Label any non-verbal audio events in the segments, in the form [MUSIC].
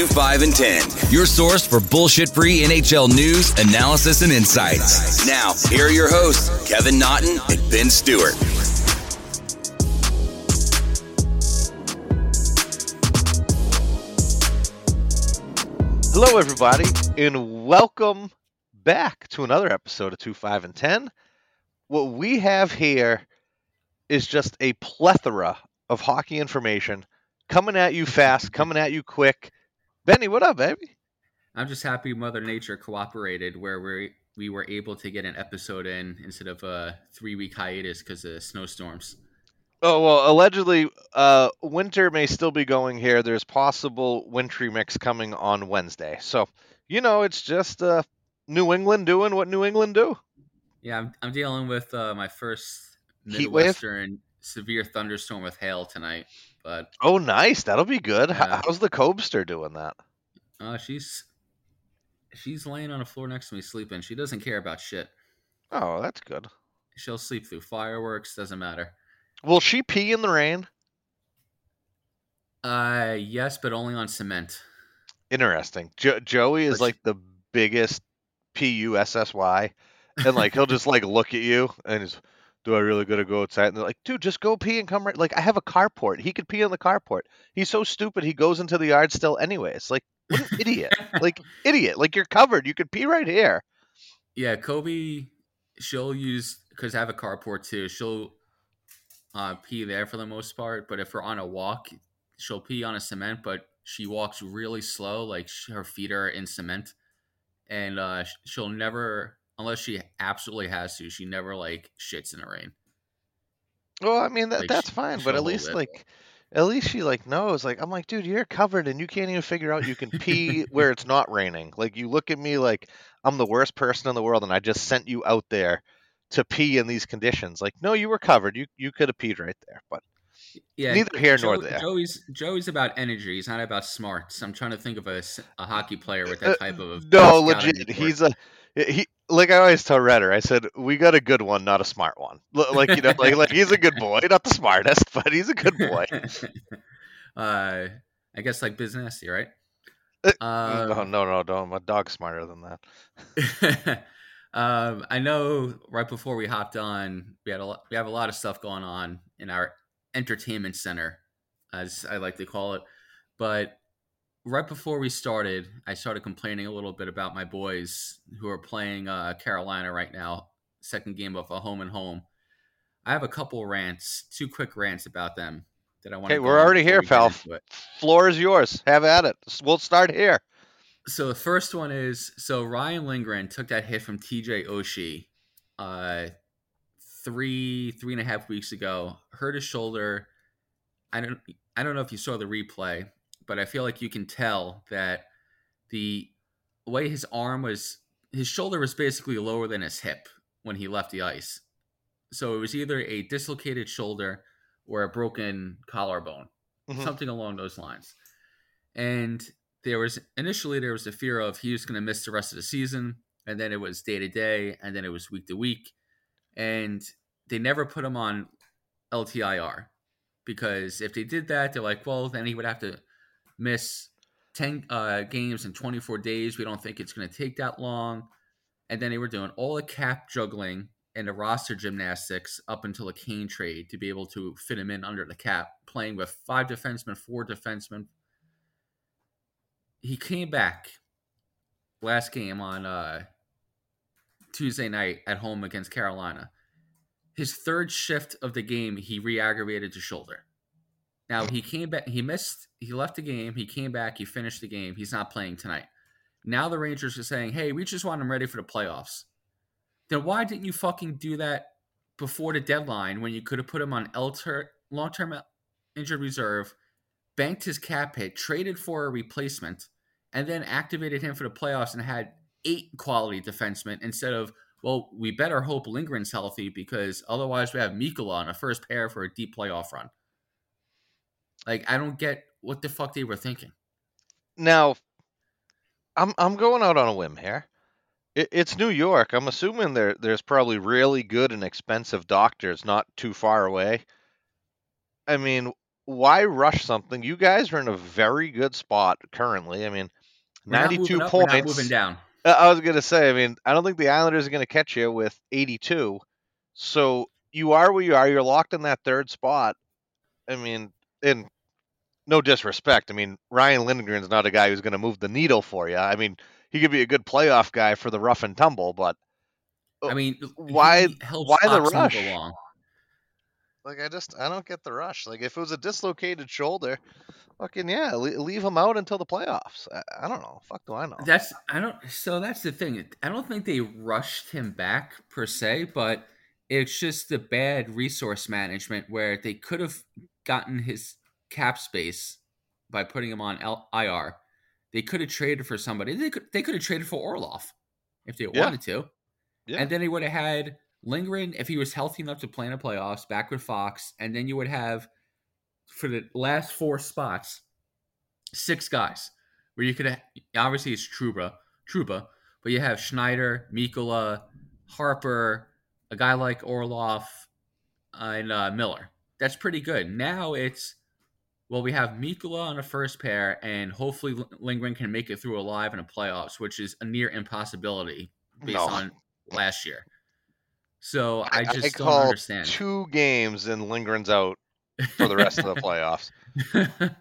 listening to 2 5 and 10, your source for bullshit free NHL news, analysis, and insights. Now, here are your hosts, Kevin Naughton and Ben Stewart. Hello, everybody, and welcome back to another episode of 2 5 and 10. What we have here is just a plethora of hockey information coming at you fast, coming at you quick. Benny, what up, baby? I'm just happy Mother Nature cooperated where we we were able to get an episode in instead of a three week hiatus because of snowstorms. Oh well, allegedly, uh, winter may still be going here. There's possible wintry mix coming on Wednesday, so you know it's just uh, New England doing what New England do. Yeah, I'm, I'm dealing with uh, my first Midwestern severe thunderstorm with hail tonight, but Oh, nice. That'll be good. Yeah. How's the Cobster doing that? uh, she's she's laying on the floor next to me sleeping. She doesn't care about shit. Oh, that's good. She'll sleep through fireworks. Doesn't matter. Will she pee in the rain? Uh, yes, but only on cement. Interesting. Jo- Joey is like the biggest P U S S Y, and like he'll just like look at you and he's, do I really gotta go outside? And they're like, dude, just go pee and come right. Like I have a carport. He could pee in the carport. He's so stupid. He goes into the yard still anyways. Like what an [LAUGHS] idiot. Like idiot. Like you're covered. You could pee right here. Yeah, Kobe, she'll use because I have a carport too. She'll uh, pee there for the most part, but if we're on a walk, she'll pee on a cement. But she walks really slow, like sh- her feet are in cement, and uh, she'll never, unless she absolutely has to, she never like shits in the rain. Well, I mean that Like, that's sh- fine, but at least it. like at least she like knows. Like I'm like, dude, you're covered and you can't even figure out you can pee [LAUGHS] where it's not raining. Like you look at me like I'm the worst person in the world and I just sent you out there to pee in these conditions. Like, no, you were covered. You you could have peed right there. But Yeah, Neither here nor there. Joey's Joey's about energy. He's not about smarts. I'm trying to think of a, a hockey player with Uh, that type of no, legit. He's a he like I always tell Redder, I said, we got a good one, not a smart one. Like you know, like like he's a good boy, not the smartest, [LAUGHS] but he's a good boy. [LAUGHS] uh, I guess like business, right? Uh, Um, no, no, no, no. My dog's smarter than that. [LAUGHS] um, I know. Right before we hopped on, we had a lot, we have a lot of stuff going on in our entertainment center, as I like to call it. But right before we started, I started complaining a little bit about my boys who are playing uh, Carolina right now, second game of a home and home. I have a couple rants, two quick rants about them that I want. To Okay, we're already here, pal. Floor is yours. Have at it. We'll start here. So the first one is so Ryan Lindgren took that hit from TJ Oshie uh three three and a half weeks ago, hurt his shoulder. I don't I don't know if you saw the replay, but I feel like you can tell that the way his arm was his shoulder was basically lower than his hip when he left the ice. So it was either a dislocated shoulder or a broken collarbone Mhm. something along those lines. And there was initially there was a fear of he was going to miss the rest of the season, and then it was day to day, and then it was week to week, and they never put him on LTIR because if they did that, they're like, well, then he would have to miss ten uh, games in 24 days. We don't think it's going to take that long, and then they were doing all the cap juggling and the roster gymnastics up until the Kane trade to be able to fit him in under the cap, playing with five defensemen, four defensemen. He came back last game on uh, Tuesday night at home against Carolina. His third shift of the game, he re-aggravated his shoulder. Now he came back. He missed. He left the game. He came back. He finished the game. He's not playing tonight. Now the Rangers are saying, "Hey, we just want him ready for the playoffs." Then why didn't you fucking do that before the deadline when you could have put him on alter, long-term injured reserve, banked his cap hit, traded for a replacement, and then activated him for the playoffs and had eight quality defensemen instead of well, we better hope Lindgren's healthy because otherwise we have Mikkola on a first pair for a deep playoff run. Like I don't get what the fuck they were thinking. Now, I'm I'm going out on a whim here. It, it's New York. I'm assuming there there's probably really good and expensive doctors not too far away. I mean, why rush something? You guys are in a very good spot currently. I mean, We're not 92 moving up, points. moving down. I was gonna say, I mean, I don't think the Islanders are gonna catch you with 82. So you are where you are. You're locked in that third spot. I mean, and no disrespect. I mean, Ryan Lindgren's not a guy who's gonna move the needle for you. I mean, he could be a good playoff guy for the rough and tumble, but uh, I mean, why- why the rush? along. like I just I don't get the rush. Like if it was a dislocated shoulder, fucking yeah, leave him out until the playoffs. I, I don't know. Fuck do I know? That's I don't. So that's the thing. I don't think they rushed him back per se, but it's just the bad resource management where they could have gotten his cap space by putting him on L- IR. They could have traded for somebody. They could they could have traded for Orlov if they Yeah. wanted to, Yeah. and then they would have had Lindgren if he was healthy enough to play in the playoffs back with Fox, and then you would have for the last four spots six guys where you could have, obviously it's Trouba, Trouba, but you have Schneider, Mikkola, Harpur, a guy like Orlov, and uh, Miller. That's pretty good. Now it's well, we have Mikkola on the first pair, and hopefully Lindgren can make it through alive in the playoffs, which is a near impossibility based No. on last year. So I just don't call understand. two games and Lindgren's out for the rest of the [LAUGHS] playoffs. [LAUGHS]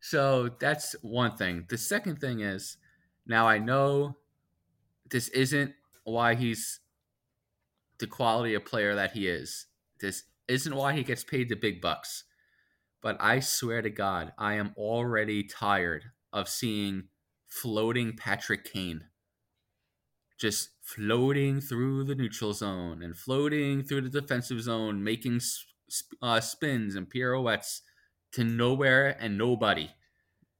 so that's one thing. The second thing is now I know this isn't why he's the quality of player that he is. This isn't why he gets paid the big bucks. But I swear to God, I am already tired of seeing floating Patrick Kane. Just floating through the neutral zone and floating through the defensive zone, making uh, spins and pirouettes to nowhere and nobody.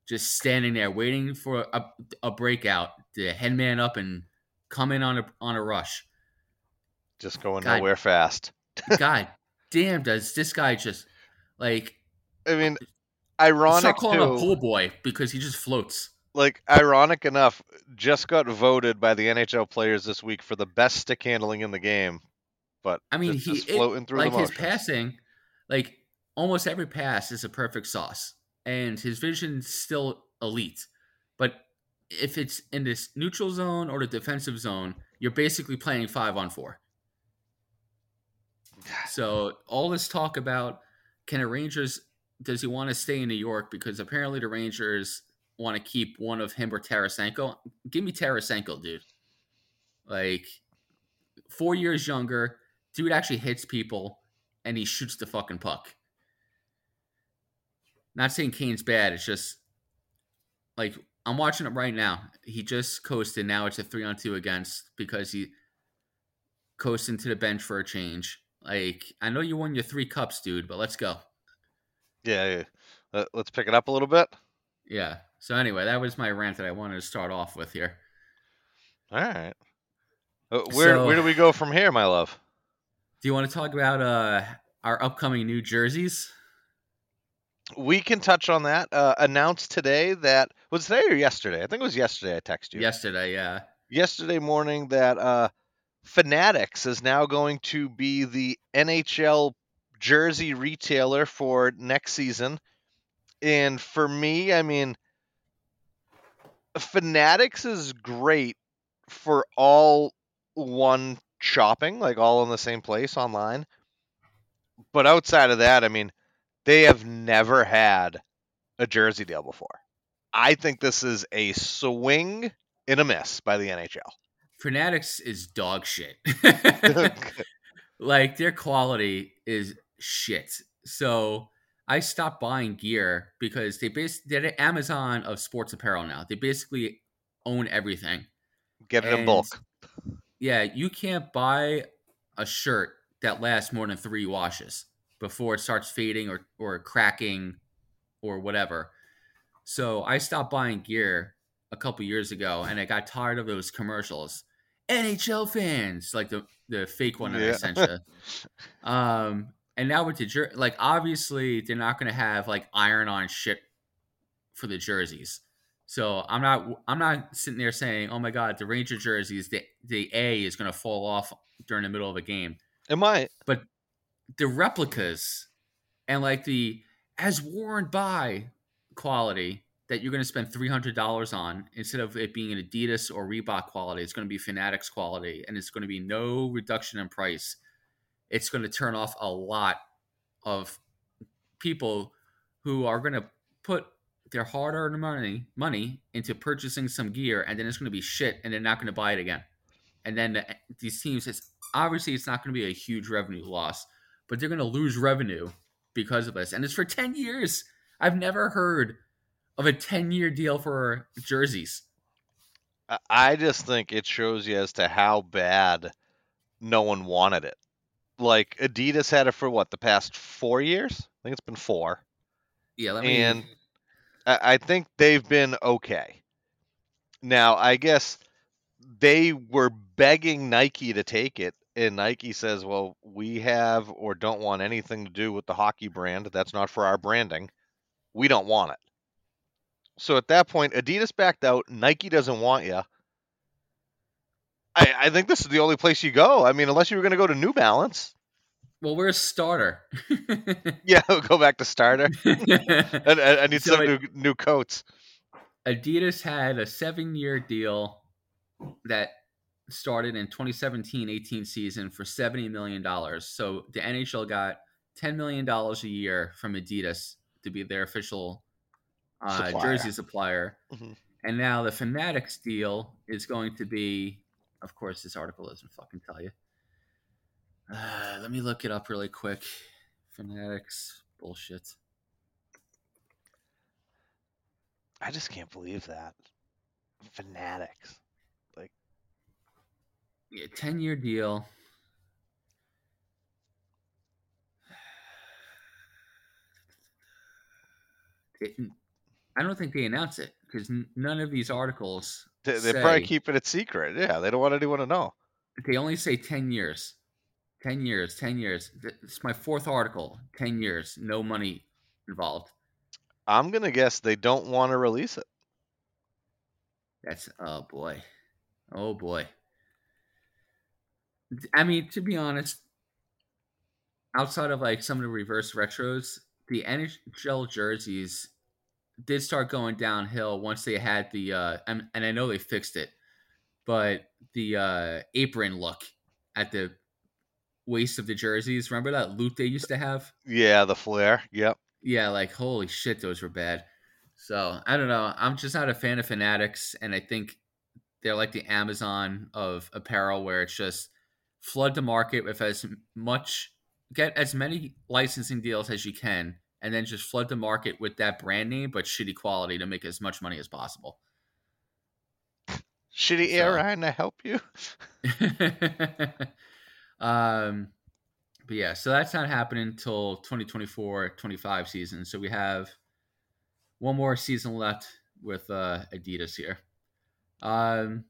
Just standing there waiting for a, a breakout the head man up and come in on a on a rush. Just going God. nowhere fast. [LAUGHS] God damn, does this guy just like I mean, uh, start ironic calling him a too. pool boy because he just floats. Like ironic enough, just got voted by the NHL players this week for the best stick handling in the game. But I mean, he's it- floating through like his passing, like almost every pass is a perfect sauce, and his vision's still elite. But if it's in this neutral zone or the defensive zone, you're basically playing five on four. So all this talk about can the Rangers does he want to stay in New York because apparently the Rangers want to keep one of him or Tarasenko. Give me Tarasenko, dude. Like four years younger, dude actually hits people and he shoots the fucking puck. Not saying Kane's bad, it's just like I'm watching it right now. He just coasted. Now it's a three on two against because he coasted to the bench for a change. Like I know you won your three cups, dude, but let's go. Yeah, yeah. Let's pick it up a little bit. Yeah. So anyway, that was my rant that I wanted to start off with here. All right. Uh, where So- where do we go from here, my love? Do you want to talk about uh our upcoming new jerseys? We can touch on that. Uh, announced today that was today or yesterday. I think it was yesterday. I texted you. Yesterday, yeah. yesterday morning that uh, Fanatics is now going to be the NHL jersey retailer for next season. And for me, I mean, Fanatics is great for all one shopping, like all in the same place online. But outside of that, I mean, they have never had a jersey deal before. I think this is a swing and a miss by the NHL. Fanatics is dog shit. [LAUGHS] [LAUGHS] like their quality is shit. So I stopped buying gear because they bas- they're the Amazon of sports apparel now. They basically own everything. Get it in bulk. Yeah, you can't buy a shirt that lasts more than three washes before it starts fading or, or cracking or whatever. So I stopped buying gear a couple years ago and I got tired of those commercials. NHL fans, like the, the fake one that I sent you. Um, and now with the jer- like obviously they're not going to have like iron on shit for the jerseys. So I'm not I'm not sitting there saying, "Oh my god, the Ranger jerseys, the the A is going to fall off during the middle of a game." It might. But the replicas and like the as worn by quality that you're going to spend $300 on instead of it being an Adidas or Reebok quality. It's going to be Fanatics quality and it's going to be no reduction in price. It's going to turn off a lot of people who are going to put their hard-earned money money into purchasing some gear and then it's going to be shit and they're not going to buy it again. And then the, these teams it's obviously it's not going to be a huge revenue loss, but they're going to lose revenue because of this. And it's for 10 years. I've never heard of a 10 year deal for jerseys. I just think it shows you as to how bad no one wanted it. Like Adidas had it for what the past four years? I think it's been four. Yeah, let me. And I think they've been okay. Now, I guess they were begging Nike to take it, and Nike says, "Well, we have or don't want anything to do with the hockey brand. That's not for our branding. We don't want it." So at that point, Adidas backed out. Nike doesn't want you. I, I think this is the only place you go. I mean, unless you were going to go to New Balance. Well, we're a Starter? [LAUGHS] yeah, [LAUGHS] go back to Starter. [LAUGHS] I, I, I need So some it- new, new coats. Adidas had a seven year deal that started in 2017-18 season for 70 million dollars. So the NHL got 10 million dollars a year from Adidas to be their official uh, Supplier. jersey supplier. Mhm. And now the Fanatics deal is going to be, of course, this article doesn't fucking tell you. Uh, let me look it up really quick. Fanatics bullshit. I just can't believe that. Fanatics. Like yeah, 10 year deal. [SIGHS] It, I don't think they announce it because n- none of these articles They, they're probably keeping it secret. Yeah, they don't want anyone to know. they only say 10 years. 10 years 10 years. It's my fourth article. 10 years. No money involved. I'm gonna guess they don't want to release it. that's oh boy. Oh boy. I mean to be honest outside of like some of the reverse retros the nhl jerseys did start going downhill once they had the uh and, and i know they fixed it but the uh apron look at the waist of the jerseys remember that loop they used to have Yeah, the flare. Yep. yeah, like holy shit, those were bad. So I don't know. I'm just not a fan of Fanatics, and I think they're like the Amazon of apparel, where it's just flood the market with as much, get as many licensing deals as you can, and then just flood the market with that brand name but shitty quality to make as much money as possible. [LAUGHS] Shitty So- air Ryan to help you. [LAUGHS] um, but yeah, so that's not happening until 2024 25 season. So we have one more season left with uh, Adidas here. Um,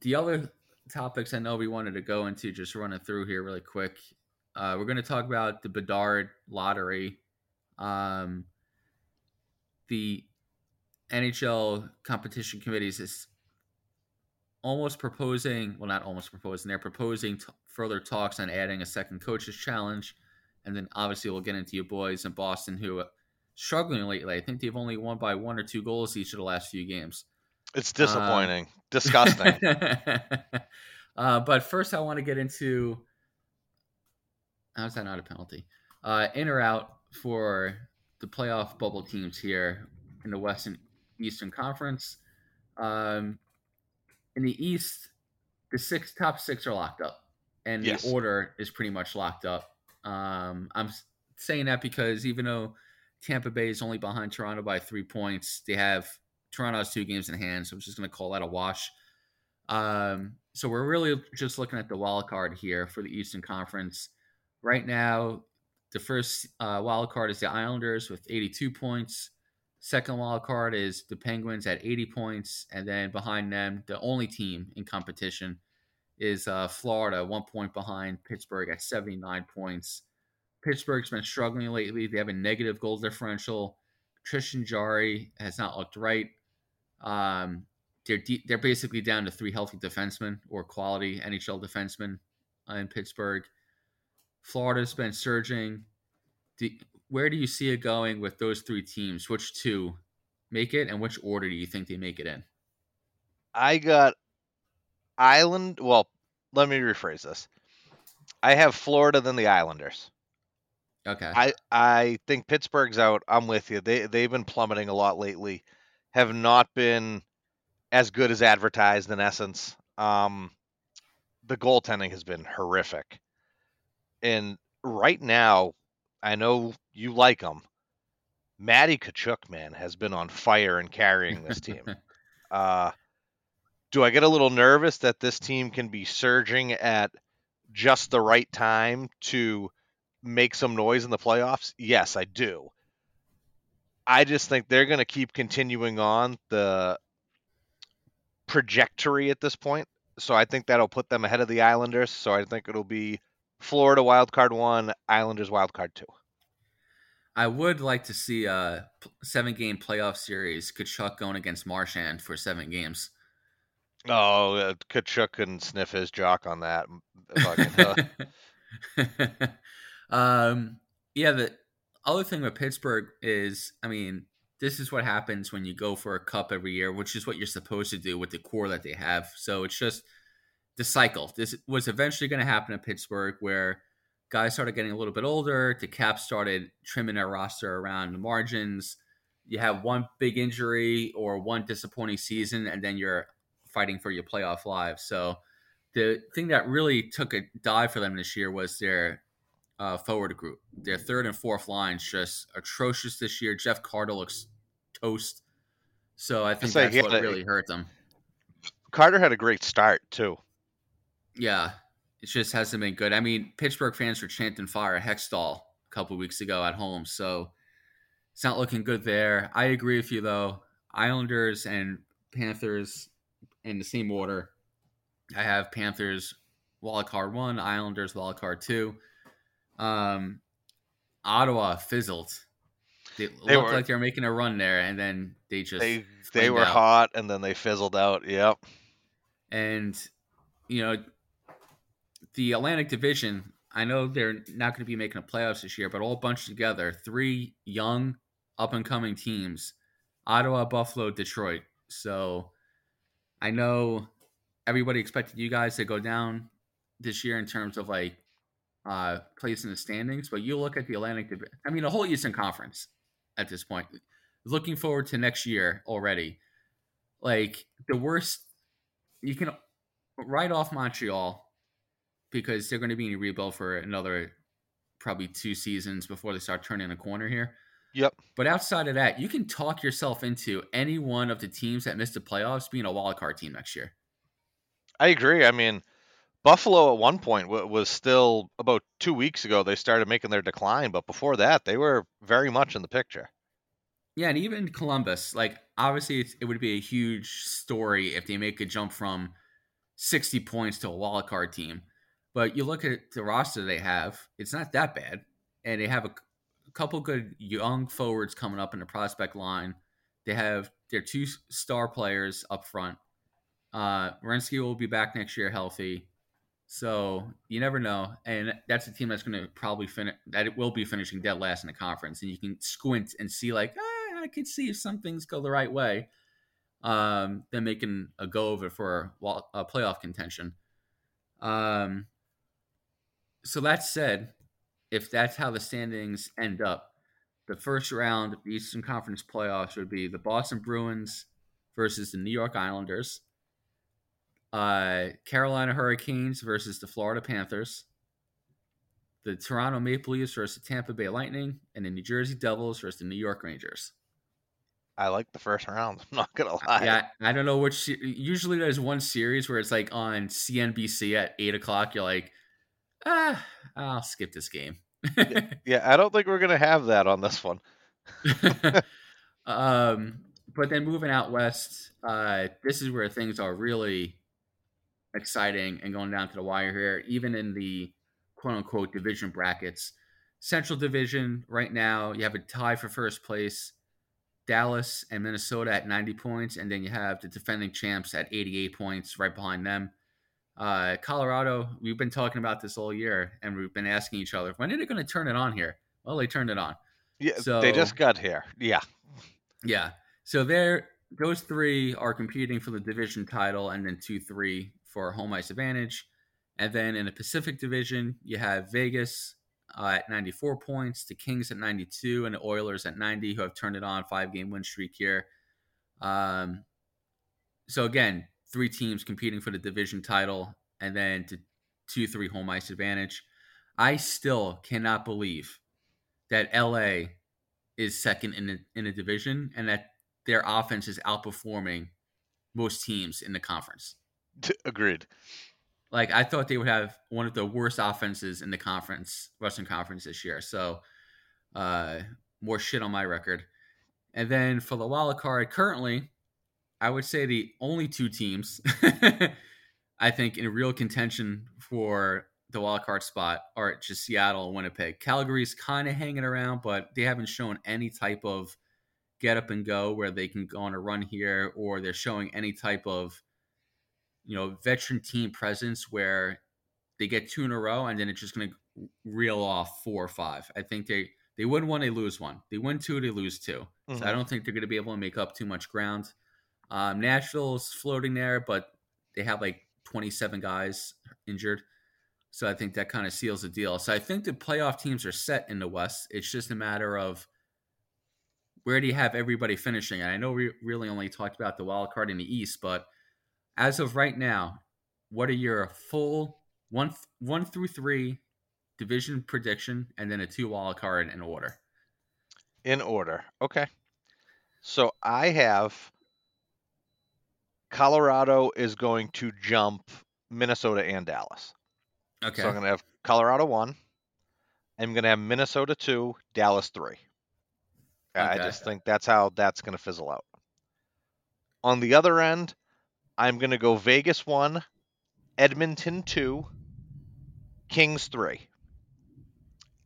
the other topics I know we wanted to go into, just running through here really quick. Uh, we're going to talk about the Bedard lottery. Um, the NHL competition committees is almost proposing, well, not almost proposing, they're proposing t- further talks on adding a second coaches challenge. And then obviously we'll get into your boys in Boston who are struggling lately. I think they've only won by one or two goals each of the last few games. It's disappointing. Disgusting. [LAUGHS] uh, but first, I want to get into how's that not a penalty? Uh, in or out for the playoff bubble teams here in the Western Eastern Conference. Um, in the East, the six top six are locked up, and Yes. the order is pretty much locked up. Um, I'm saying that because even though Tampa Bay is only behind Toronto by three points, they have Toronto has two games in hand, so I'm just going to call that a wash. Um, so we're really just looking at the wild card here for the Eastern Conference. Right now, the first uh, wild card is the Islanders with 82 points. Second wild card is the Penguins at 80 points, and then behind them, the only team in competition is uh, Florida, one point behind Pittsburgh at 79 points. Pittsburgh's been struggling lately. They have a negative goal differential. Tristan Jarry has not looked right. Um, they're de- they're basically down to three healthy defensemen or quality NHL defensemen in Pittsburgh. Florida's been surging. The, where do you see it going with those three teams? Which two make it, and which order do you think they make it in? I got Island. Well, let me rephrase this. I have Florida, than the Islanders. Okay. I I think Pittsburgh's out. I'm with you. They they've been plummeting a lot lately. Have not been as good as advertised in essence. Um, the goaltending has been horrific. And right now, I know you like him. Matty Tkachuk, man, has been on fire and carrying this team. [LAUGHS] uh, do I get a little nervous that this team can be surging at just the right time to make some noise in the playoffs? Yes, I do. I just think they're going to keep continuing on the trajectory at this point. So I think that'll put them ahead of the Islanders. So I think it'll be Florida wild card one, Islanders wild card two. I would like to see a seven game playoff series. Tkachuk going against Marchand for seven games. Oh, uh, Tkachuk can sniff his jock on that. [LAUGHS] um, yeah. The other thing with Pittsburgh is, I mean, this is what happens when you go for a cup every year, which is what you're supposed to do with the core that they have. So it's just the cycle. This was eventually going to happen in Pittsburgh, where guys started getting a little bit older. The cap started trimming their roster around the margins. You have one big injury or one disappointing season, and then you're fighting for your playoff lives. So the thing that really took a dive for them this year was their uh, forward group. Their third and fourth lines just atrocious this year. Jeff Carter looks toast. So I think that's what really hurt them. Carter had a great start too. Yeah, it just hasn't been good. I mean, Pittsburgh fans were chanting fire Hextall a couple weeks ago at home, so it's not looking good there. I agree with you though. Islanders and Panthers in the same order. I have Panthers wild card one, Islanders wild card two. Um, Ottawa fizzled. They, they looked were, like they were making a run there, and then they just they they were out. hot, and then they fizzled out. Yep. And you know, the Atlantic Division. I know they're not going to be making the playoffs this year, but all bunched together, three young, up and coming teams: Ottawa, Buffalo, Detroit. So I know everybody expected you guys to go down this year in terms of like uh place in the standings, but you look at the Atlantic Division, I mean the whole Eastern Conference at this point. Looking forward to next year already. Like the worst you can write off Montreal because they're going to be in a rebuild for another probably two seasons before they start turning a corner here. Yep. But outside of that, you can talk yourself into any one of the teams that missed the playoffs being a wild card team next year. I agree. I mean, Buffalo at one point was still about two weeks ago they started making their decline, but before that they were very much in the picture. Yeah, and even Columbus, like obviously it would be a huge story if they make a jump from 60 points to a wild card team. But you look at the roster they have, it's not that bad. And they have a a couple good young forwards coming up in the prospect line. They have their two star players up front. Uh, Werenski will be back next year healthy. So you never know, and that's a team that's going to probably finish. That it will be finishing dead last in the conference, and you can squint and see like ah, I could see if some things go the right way. Um, then making a go of it for a playoff contention. Um, so that said, if that's how the standings end up, the first round of the Eastern Conference playoffs would be the Boston Bruins versus the New York Islanders, uh, Carolina Hurricanes versus the Florida Panthers, the Toronto Maple Leafs versus the Tampa Bay Lightning, and the New Jersey Devils versus the New York Rangers. I like the first round. [LAUGHS] I'm not gonna lie. Yeah, I don't know which. Usually, there's one series where it's like on CNBC at eight o'clock. You're like, ah, I'll skip this game. [LAUGHS] yeah, I don't think we're gonna have that on this one. [LAUGHS] [LAUGHS] um, but then moving out west, uh, this is where things are really exciting and going down to the wire here, even in the quote unquote division brackets. Central Division right now, you have a tie for first place. Dallas and Minnesota at 90 points, and then you have the defending champs at 88 points right behind them. Uh, Colorado, we've been talking about this all year, and we've been asking each other, when are they going to turn it on here? Well, they turned it on. Yeah, So- they just got here. Yeah. Yeah. So there, those three are competing for the division title, and then two, three for home ice advantage. And then in the Pacific Division, you have Vegas uh, at 94 points, the Kings at 92, and the Oilers at 90, who have turned it on five game win streak here. Um, so again, three teams competing for the division title, and then to two, three home ice advantage. I still cannot believe that LA is second in the in the division and that their offense is outperforming most teams in the conference. [LAUGHS] Agreed. Like I thought they would have one of the worst offenses in the conference, Western Conference this year. So uh more shit on my record. And then for the wild card, currently, I would say the only two teams [LAUGHS] I think in real contention for the wild card spot are just Seattle and Winnipeg. Calgary's kind of hanging around, but they haven't shown any type of get up and go where they can go on a run here, or they're showing any type of you know veteran team presence where they get two in a row and then it's just going to reel off four or five. I think they they win one, they lose one. They win two, they lose 2 So Mhm. I don't think they're going to be able to make up too much ground. Um, Nashville's floating there, but they have like 27 guys injured. So I think that kind of seals the deal. So I think the playoff teams are set in the West. It's just a matter of where do you have everybody finishing? And I know we really only talked about the wild card in the East, but as of right now, what are your full one one through three division prediction, and then a two wild card in order? In order. Okay. So I have Colorado is going to jump Minnesota and Dallas. Okay. So I'm going to have Colorado 1. I'm going to have Minnesota 2, Dallas 3. I just think that's how that's going to fizzle out. On the other end, I'm going to go Vegas 1, Edmonton 2, Kings 3.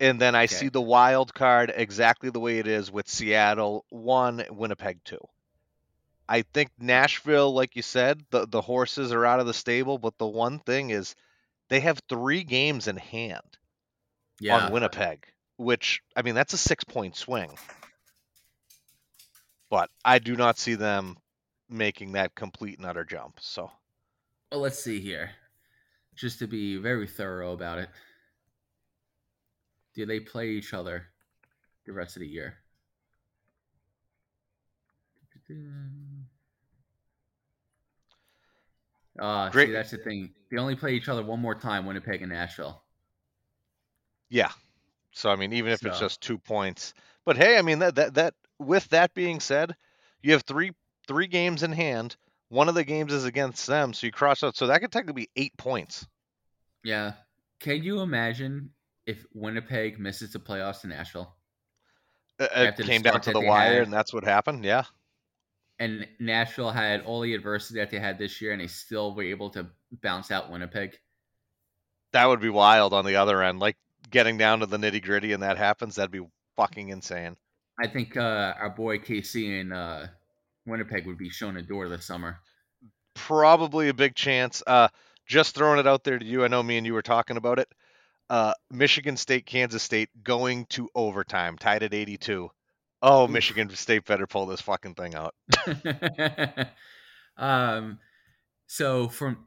And then I Okay. see the wild card exactly the way it is with Seattle 1, Winnipeg 2. I think Nashville, like you said, the, the horses are out of the stable, but the one thing is they have three games in hand yeah. on Winnipeg, which I mean that's a six point swing. But I do not see them making that complete and utter jump. So Well, let's see here. Just to be very thorough about it. Do they play each other the rest of the year? Uh, Great. see, that's the thing. They only play each other one more time, Winnipeg and Nashville. yeah. So I mean even if it's just two points. But hey, I mean that that that with that being said, you have three three games in hand. One of the games is against them, so you cross out. So that could technically be eight points. Yeah. Can you imagine if Winnipeg misses the playoffs to Nashville? Uh, It the came down to the wire, had. and that's what happened. Yeah. And Nashville had all the adversity that they had this year, and they still were able to bounce out Winnipeg. That would be wild on the other end. Like getting down to the nitty gritty and that happens, that'd be fucking insane. I think uh, our boy KC in uh, Winnipeg would be shown a door this summer. Probably a big chance. Uh, just throwing it out there to you. I know me and you were talking about it. Uh, Michigan State, Kansas State going to overtime, tied at 82. Oh, Michigan State better pull this fucking thing out. [LAUGHS] um, so from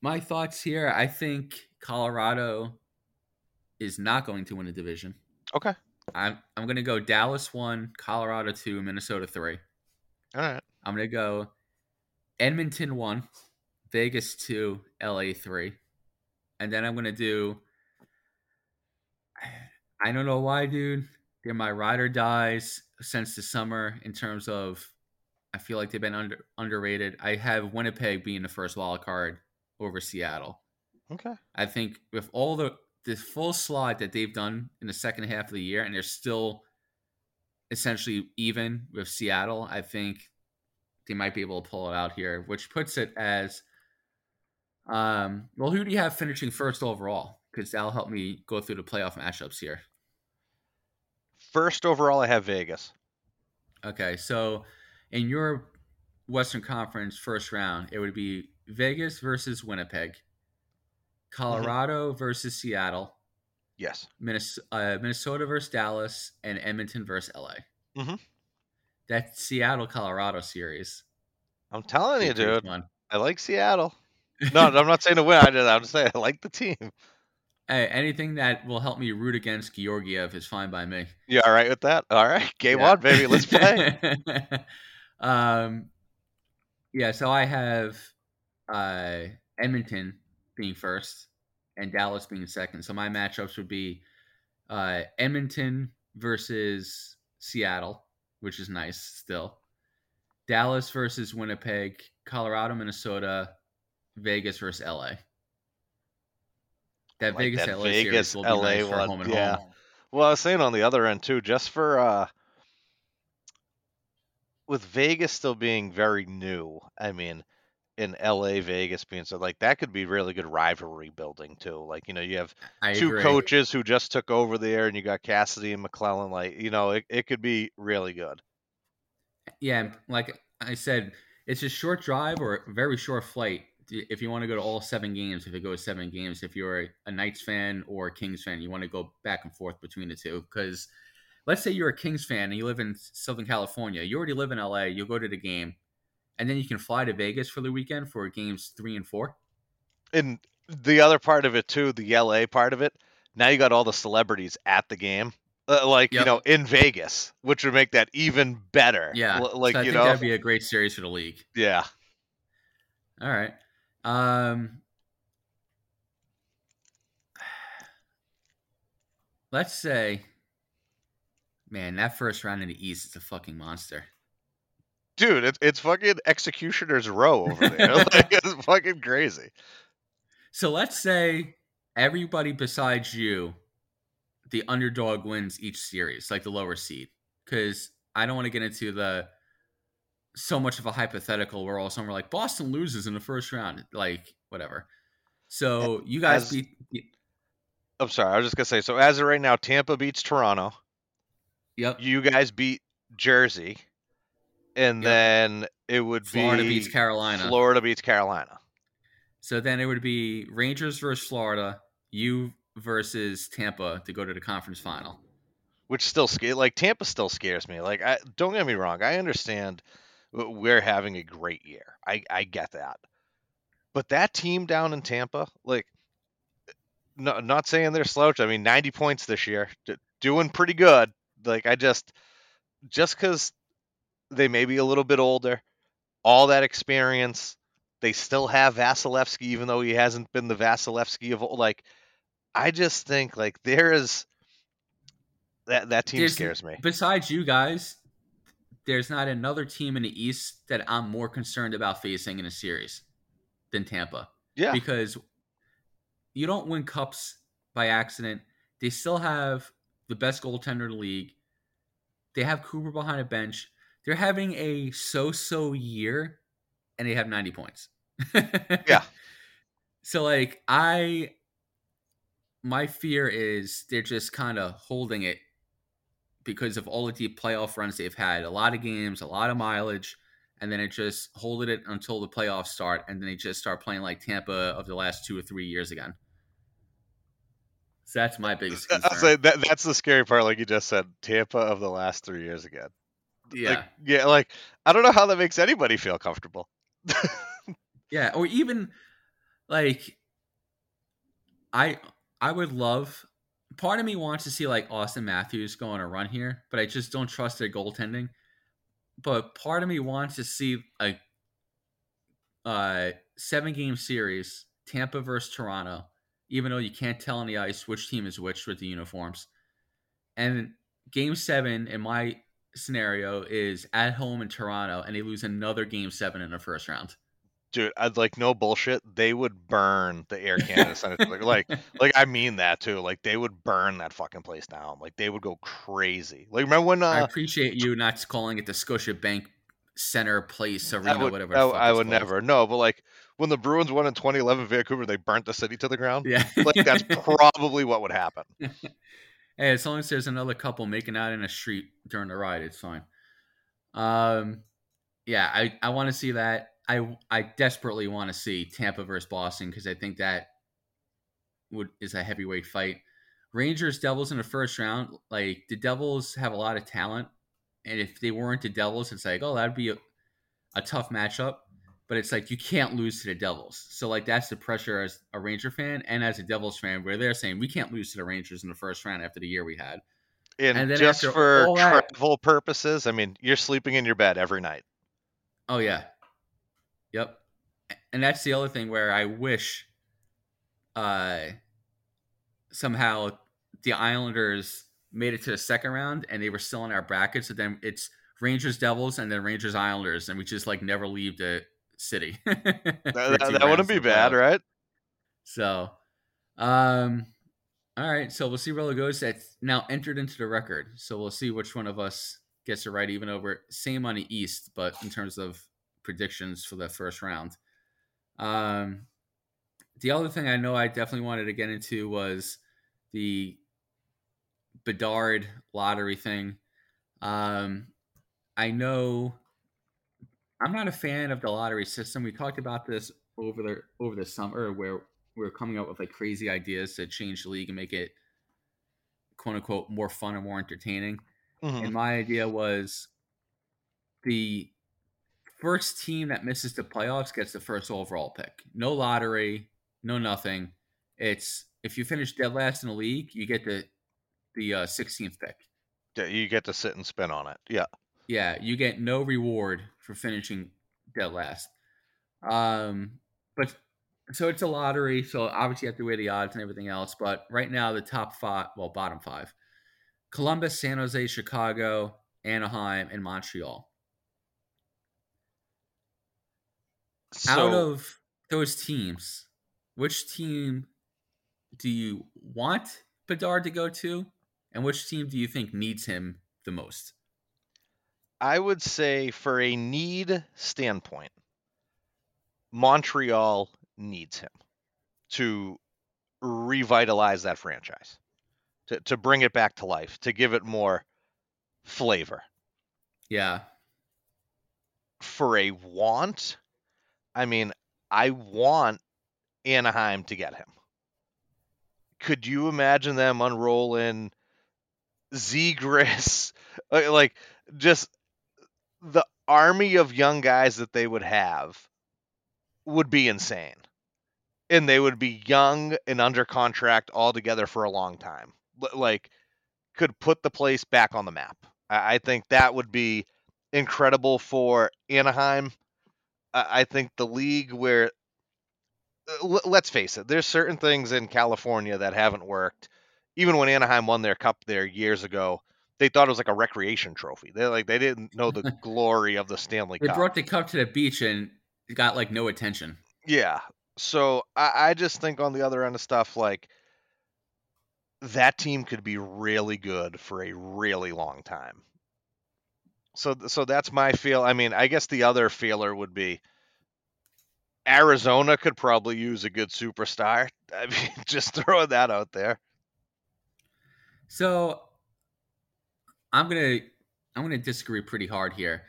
my thoughts here, I think Colorado is not going to win a division. Okay. I'm I'm gonna go Dallas one, Colorado two, Minnesota three. All right. I'm gonna go Edmonton one, Vegas two, LA three, and then I'm gonna do. I don't know why, dude. They're my ride or dies since the summer in terms of. I feel like they've been under underrated. I have Winnipeg being the first wild card over Seattle. Okay. I think with all the the full slide that they've done in the second half of the year, and they're still essentially even with Seattle, I think they might be able to pull it out here, which puts it as um well, who do you have finishing first overall? Because that'll help me go through the playoff matchups here. First overall, I have Vegas. Okay, so in your Western Conference first round, it would be Vegas versus Winnipeg, Colorado versus Seattle, Yes. Minnesota, uh, Minnesota versus Dallas, and Edmonton versus LA. Mhm. That Seattle Colorado series. I'm telling you, dude. fun. I like Seattle. No, I'm not saying to win. I I'm just saying I like the team. Hey, anything that will help me root against Georgiev is fine by me. You all right with that? All right, game Yeah. on, baby. Let's play. [LAUGHS] um, yeah, so I have uh, Edmonton being first and Dallas being second. So my matchups would be uh, Edmonton versus Seattle, which is nice still. Dallas versus Winnipeg, Colorado, Minnesota, Vegas versus LA. That like Vegas that LA Vegas, series will be LA nice for one, home and yeah. home. Well, I was saying on the other end too, just for uh with Vegas still being very new. I mean, in LA, Vegas being so like that could be really good rivalry building too. Like you know, you have I two agree. coaches who just took over there, and you got Cassidy and McLellan. Like you know, it, it could be really good. Yeah, like I said, it's a short drive or a very short flight. If you want to go to all seven games, if it goes seven games, if you're a, a Knights fan or a Kings fan, you want to go back and forth between the two. Because let's say you're a Kings fan and you live in Southern California, you already live in LA, you'll go to the game, and then you can fly to Vegas for the weekend for games three and four. And the other part of it too, the LA part of it. Now you got all the celebrities at the game, uh, like you know, in Vegas, which would make that even better. Yeah, L- like so you know, that'd be a great series for the league. yeah. All right. Um, let's say, man, that first round in the East is a fucking monster. dude, it's it's fucking executioner's row over there. [LAUGHS] like, [LAUGHS] it's fucking crazy. So let's say everybody besides you, the underdog wins each series, like the lower seed. Because I don't want to get into the so much of a hypothetical where all of a sudden we're like Boston loses in the first round, like whatever. So you guys As- beat. I'm sorry, I was just gonna say. So as of right now, Tampa beats Toronto. Yep. You guys beat Jersey, and Yep. then it would Florida be beats Carolina. Florida beats Carolina. So then it would be Rangers versus Florida, you versus Tampa to go to the conference final. which still scare like Tampa still scares me. Like I don't get me wrong, I understand we're having a great year. I I get that. But that team down in Tampa, like no, not saying they're slouch. I mean, 90 points this year, doing pretty good. Like I just just cuz they may be a little bit older, all that experience, they still have Vasilevskiy even though he hasn't been the Vasilevskiy of old. Like I just think like there is that that team There's- scares me. Besides you guys, there's not another team in the East that I'm more concerned about facing in a series than Tampa. Yeah. Because you don't win cups by accident. They still have the best goaltender in the league. They have Cooper behind a bench. They're having a so-so year and they have 90 points. [LAUGHS] Yeah. So like I my fear is they're just kind of holding it because of all the deep playoff runs they've had. A lot of games, a lot of mileage, and then it just holding it until the playoffs start, and then they just start playing like Tampa of the last two or three years again. So that's my biggest concern. was like, that, that's the scary part, like you just said. Tampa of the last three years again. yeah, Like, yeah, like I don't know how that makes anybody feel comfortable. yeah, or even like I I would love. Part of me wants to see like Auston Matthews go on a run here, but I just don't trust their goaltending. But part of me wants to see a uh, seven game series, Tampa versus Toronto, even though you can't tell on the ice which team is which with the uniforms. And game seven in my scenario is at home in Toronto, and they lose another game seven in the first round. Dude, I'd like no bullshit. They would burn the Air Canada Center. like, like, [LAUGHS] like I mean that too. Like they would burn that fucking place down. Like they would go crazy. Like remember when I uh, appreciate you not calling it the Scotia Bank Center Place Arena, would, whatever. I, I would called. never. No, but like when the Bruins won in 2011 Vancouver, they burnt the city to the ground. Yeah, Like that's [LAUGHS] probably what would happen. [LAUGHS] Hey, as long as there's another couple making out in a street during the ride, it's fine. Um, yeah, I, I want to see that. I I desperately want to see Tampa versus Boston because I think that would is a heavyweight fight. Rangers Devils in the first round, like the Devils have a lot of talent, and if they weren't the Devils, it's like oh that'd be a, a tough matchup. But it's like you can't lose to the Devils, so like that's the pressure as a Ranger fan and as a Devils fan, where they're saying we can't lose to the Rangers in the first round after the year we had. And, And just for all that- travel purposes, I mean, you're sleeping in your bed every night. Oh yeah, yep. And that's the other thing where I wish, uh, somehow the Islanders made it to the second round and they were still in our bracket. So then it's Rangers Devils and then Rangers Islanders, and we just like never leave the city. [LAUGHS] That, that- that wouldn't be bad, right? So, um, all right. So we'll see where it goes. That's now entered into the record. So we'll see which one of us gets it right, even over same on the East, but in terms of predictions for the first round. Um, the other thing I know I definitely wanted to get into was the Bedard lottery thing. Um, I know I'm not a fan of the lottery system. We talked about this over the over the summer where we are coming up with like crazy ideas to change the league and make it quote unquote more fun and more entertaining. Mhm. And my idea was the first team that misses the playoffs gets the first overall pick. No lottery, no nothing. It's if you finish dead last in the league, you get the the uh, 16th pick. Yeah, you get to sit and spin on it. Yeah. Yeah, you get no reward for finishing dead last. Um, but so it's a lottery, so obviously you have to weigh the odds and everything else. But right now, the top five, well, bottom five: Columbus, San Jose, Chicago, Anaheim, and Montreal. So, Out of those teams, which team do you want Bedard to go to, and which team do you think needs him the most? I would say, for a need standpoint, Montreal needs him to revitalize that franchise, to, to bring it back to life, to give it more flavor. Yeah, For a want, I mean, I want Anaheim to get him. Could you imagine them unrolling Zegras, like [LAUGHS] uh, like, just the army of young guys that they would have would be insane. And they would be young and under contract all together for a long time. Like, could put the place back on the map. I think that would be incredible for Anaheim. I, think the league where, uh, let's face it, there's certain things in California that haven't worked. Even when Anaheim won their cup there years ago, they thought it was like a recreation trophy. They like they didn't know the [LAUGHS] glory of the Stanley they Cup. They brought the cup to the beach and got like no attention. Yeah. So I, I just think on the other end of stuff, like that team could be really good for a really long time. So so that's my feel. I mean, I guess the other feeler would be Arizona could probably use a good superstar. [LAUGHS] I mean, just throwing that out there. So I'm gonna I'm gonna disagree pretty hard here.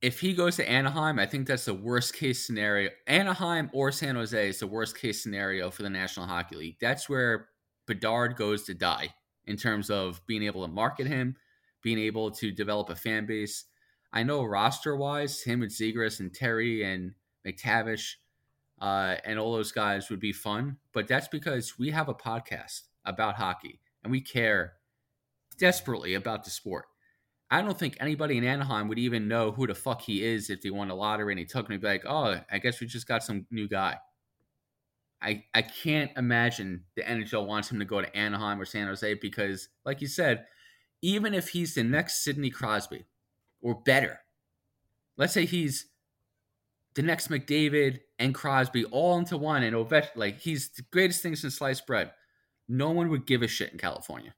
If he goes to Anaheim, I think that's the worst case scenario. Anaheim or San Jose is the worst case scenario for the National Hockey League. That's where Bedard goes to die in terms of being able to market him, being able to develop a fan base. I know roster wise, him and Zegras and Terry and McTavish uh, and all those guys would be fun, but that's because we have a podcast about hockey and we care desperately about the sport. I don't think anybody in Anaheim would even know who the fuck he is if they won a lottery and he took and be like, oh, I guess we just got some new guy. I I can't imagine the NHL wants him to go to Anaheim or San Jose because, like you said, even if he's the next Sidney Crosby or better, let's say he's the next McDavid and Crosby all into one and Ovechkin, like he's the greatest thing since sliced bread. No one would give a shit in California.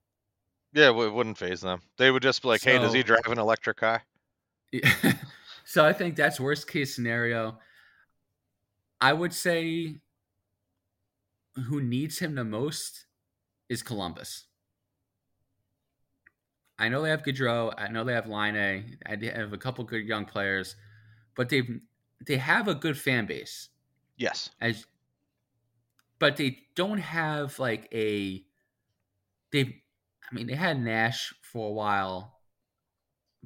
Yeah, it wouldn't phase them. They would just be like, "Hey, does he drive an electric car?" Yeah. [LAUGHS] so I think that's worst case scenario. I would say who needs him the most is Columbus. I know they have Gaudreau. I know they have Laine. They have a couple good young players, but they they have a good fan base. Yes. As, but they don't have like a they, I mean, they had Nash for a while,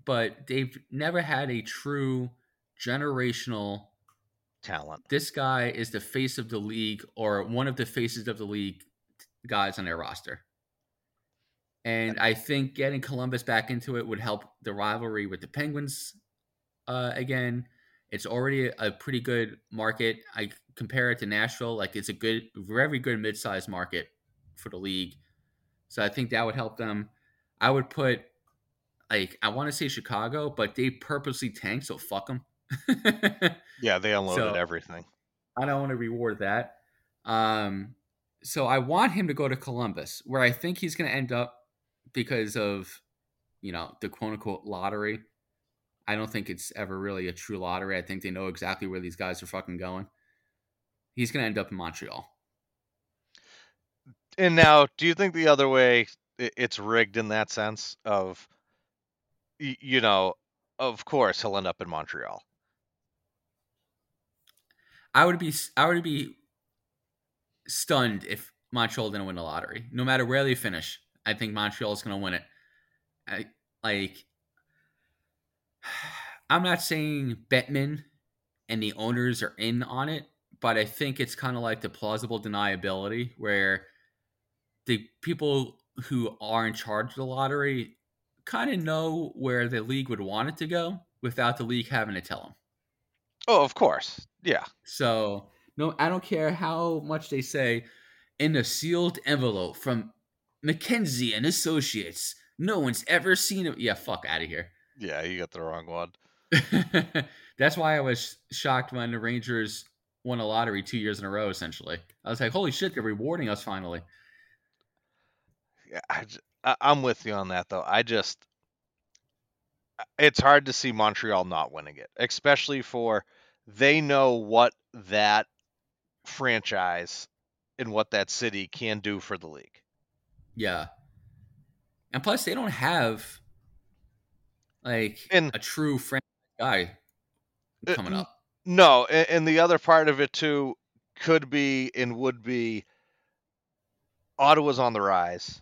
but they've never had a true generational Talent. this guy is the face of the league or one of the faces of the league guys on their roster. And I think getting Columbus back into it would help the rivalry with the Penguins uh, again. It's already a pretty good market. I compare it to Nashville, like it's a good, very good mid-sized market for the league. So I think that would help them. I would put, like, I want to say Chicago, but they purposely tanked, so fuck them. [LAUGHS] Yeah, they unloaded So- everything. I don't want to reward that. Um, so I want him to go to Columbus, where I think he's going to end up because of, you know, the quote unquote lottery. I don't think it's ever really a true lottery. I think they know exactly where these guys are fucking going. He's going to end up in Montreal. And now, do you think the other way it's rigged in that sense of, you know, of course he'll end up in Montreal. I would be I would be stunned if Montreal didn't win the lottery. No matter where they finish, I think Montreal is going to win it. I, like [SIGHS] I'm not saying Bettman and the owners are in on it, but I think it's kind of like the plausible deniability where the people who are in charge of the lottery kind of know where the league would want it to go without the league having to tell them. Oh, of course. Yeah. So no, I don't care how much they say in a sealed envelope from Mackenzie and Associates. No one's ever seen it. Yeah, fuck out of here. Yeah, you got the wrong one. [LAUGHS] That's why I was shocked when the Rangers won a lottery two years in a row. Essentially, I was like, "Holy shit, they're rewarding us finally." Yeah, I- I'm with you on that though. I just it's hard to see Montreal not winning it, especially for they know what that franchise and what that city can do for the league. Yeah, and plus they don't have like And- a true franchise guy Uh, coming up. No, and, and the other part of it too could be and would be Ottawa's on the rise.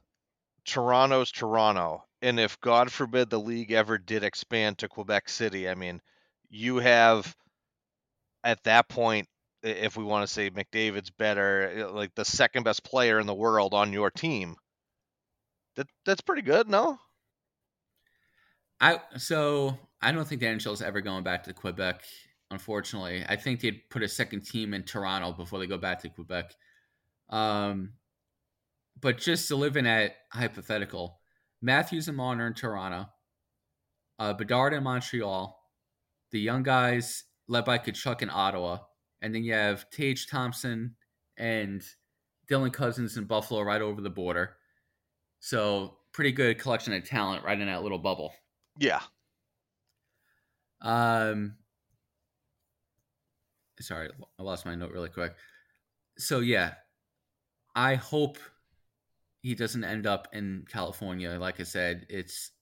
Toronto's Toronto. And if God forbid the league ever did expand to Quebec City, I mean, you have at that point, if we want to say McDavid's better, like the second best player in the world on your team. That that's pretty good, no? I so I don't think the NHL is ever going back to Quebec. Unfortunately, I think they'd put a second team in Toronto before they go back to Quebec. Um, but just to live in that hypothetical, Matthews and Marner in Toronto, uh, Bedard in Montreal, the young guys led by Tkachuk in Ottawa, and then you have Tage Thompson and Dylan Cozens in Buffalo right over the border. So pretty good collection of talent right in that little bubble. Yeah. Um, sorry, I lost my note really quick. So yeah, I hope he doesn't end up in California. Like I said, it's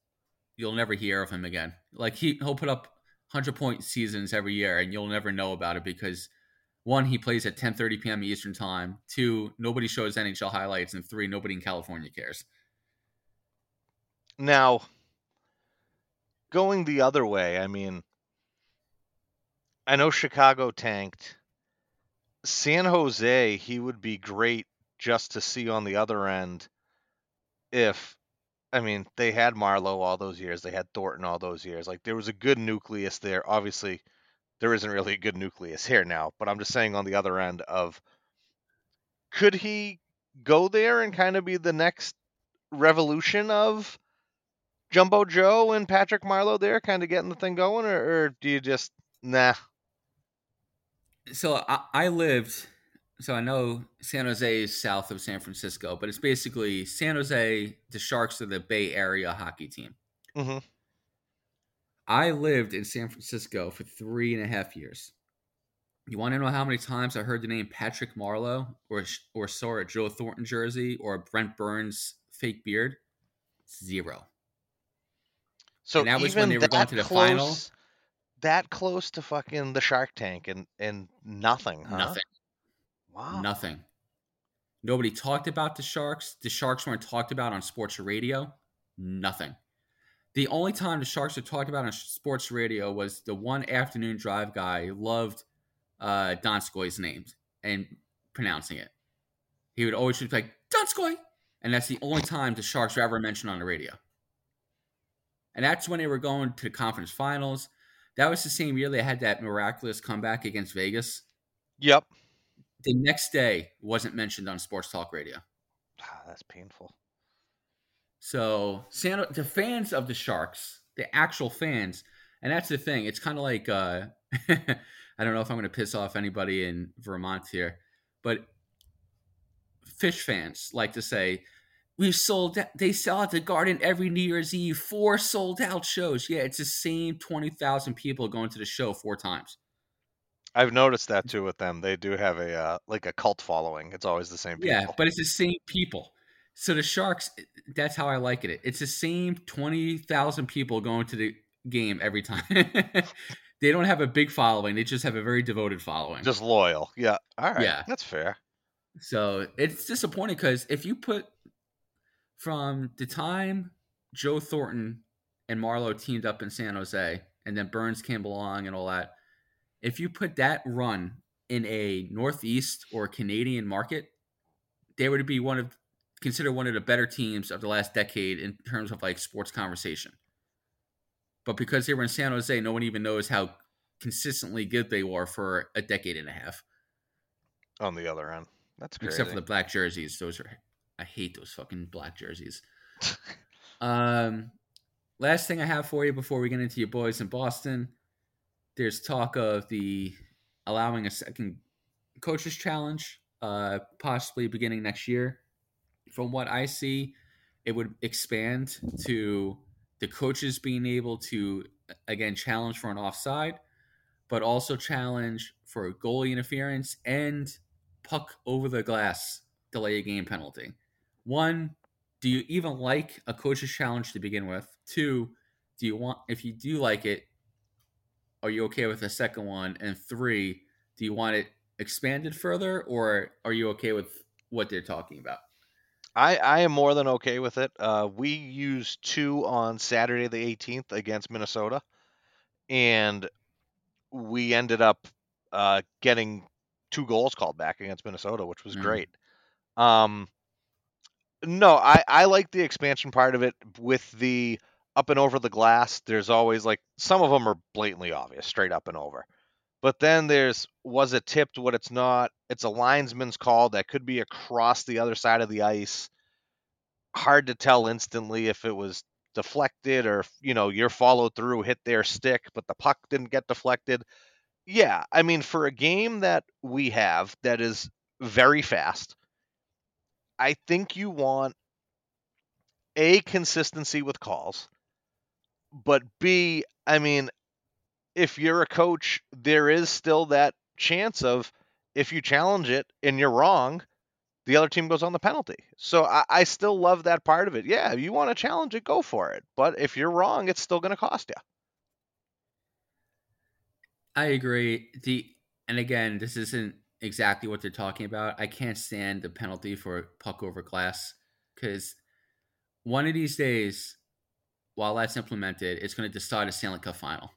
you'll never hear of him again. Like he he'll put up hundred point seasons every year, and you'll never know about it because one, he plays at ten thirty p.m. Eastern time. Two, nobody shows NHL highlights, and three, nobody in California cares. Now, going the other way, I mean, I know Chicago tanked. San Jose, he would be great just to see on the other end if, I mean, they had Marleau all those years, they had Thornton all those years. Like, there was a good nucleus there. Obviously, there isn't really a good nucleus here now, but I'm just saying on the other end of could he go there and kind of be the next revolution of Jumbo Joe and Patrick Marleau there, kind of getting the thing going, or, or do you just nah? so I, I lived so i know san jose is south of san francisco but it's basically san jose the sharks are the bay area hockey team. Hmm i lived in san francisco for three and a half years. You want to know how many times i heard the name patrick marleau or or saw a joe thornton jersey or a brent burns fake beard? Zero So And that was when even they were going that to the close, final? that close to fucking the Shark Tank and and nothing, huh? nothing Wow. nothing Nobody talked about the Sharks. The Sharks weren't talked about on sports radio. Nothing. The only time the Sharks were talked about on sports radio was the one afternoon drive guy loved uh, Donskoi's name and pronouncing it. He would always just be like, Donskoy. And that's the only time the Sharks were ever mentioned on the radio. And that's when they were going to the conference finals. That was the same year they had that miraculous comeback against Vegas. Yep. The next day wasn't mentioned on sports talk radio. Ah, that's painful. So, San, the fans of the Sharks, the actual fans, and that's the thing. It's kind of like uh, [LAUGHS] I don't know if I'm going to piss off anybody in Vermont here, but fish fans like to say we sold they sell at the garden every new year's eve four sold out shows yeah it's the same 20000 people going to the show four times I've noticed that too with them. They do have a uh, like a cult following. It's always the same people. yeah but it's the same people so the sharks that's how i like it it's the same 20000 people going to the game every time [LAUGHS] they don't have a big following they just have a very devoted following Just loyal. Yeah. All right. Yeah. That's fair. So it's disappointing because if you put from the time Joe Thornton and Marleau teamed up in San Jose, and then Burns came along and all that, if you put that run in a Northeast or Canadian market, they would be one of considered one of the better teams of the last decade in terms of like sports conversation. But because they were in San Jose, no one even knows how consistently good they were for a decade and a half. On the other end. That's crazy. except for the black jerseys. Those are I hate those fucking black jerseys. [LAUGHS] um, last thing I have for you before we get into your boys in Boston, there's talk of the allowing a second coaches challenge, uh, possibly beginning next year. From what I see, it would expand to the coaches being able to again challenge for an offside, but also challenge for goalie interference and puck over the glass delay a game penalty. One, do you even like a coach's challenge to begin with? Two, do you want if you do like it, are you okay with a second one? And three, do you want it expanded further or are you okay with what they're talking about? I, I am more than okay with it. Uh, we used two on Saturday the 18th against Minnesota, and we ended up uh, getting two goals called back against Minnesota, which was Mhm. great. Um, no, I, I like the expansion part of it with the up and over the glass. There's always like some of them are blatantly obvious, straight up and over. But then there's was it tipped what it's not. It's a linesman's call that could be across the other side of the ice. Hard to tell instantly if it was deflected or you know your follow through hit their stick, but the puck didn't get deflected. Yeah, I mean for a game that we have that is very fast, I think you want a consistency with calls, but B, I mean, if you're a coach, there is still that chance of if you challenge it and you're wrong, the other team goes on the penalty. So I, I still love that part of it. Yeah, you want to challenge it, go for it. But if you're wrong, it's still going to cost you. I agree. The and again, this isn't exactly what they're talking about. I can't stand the penalty for puck over glass because one of these days, while that's implemented, it's going to decide a Stanley Cup final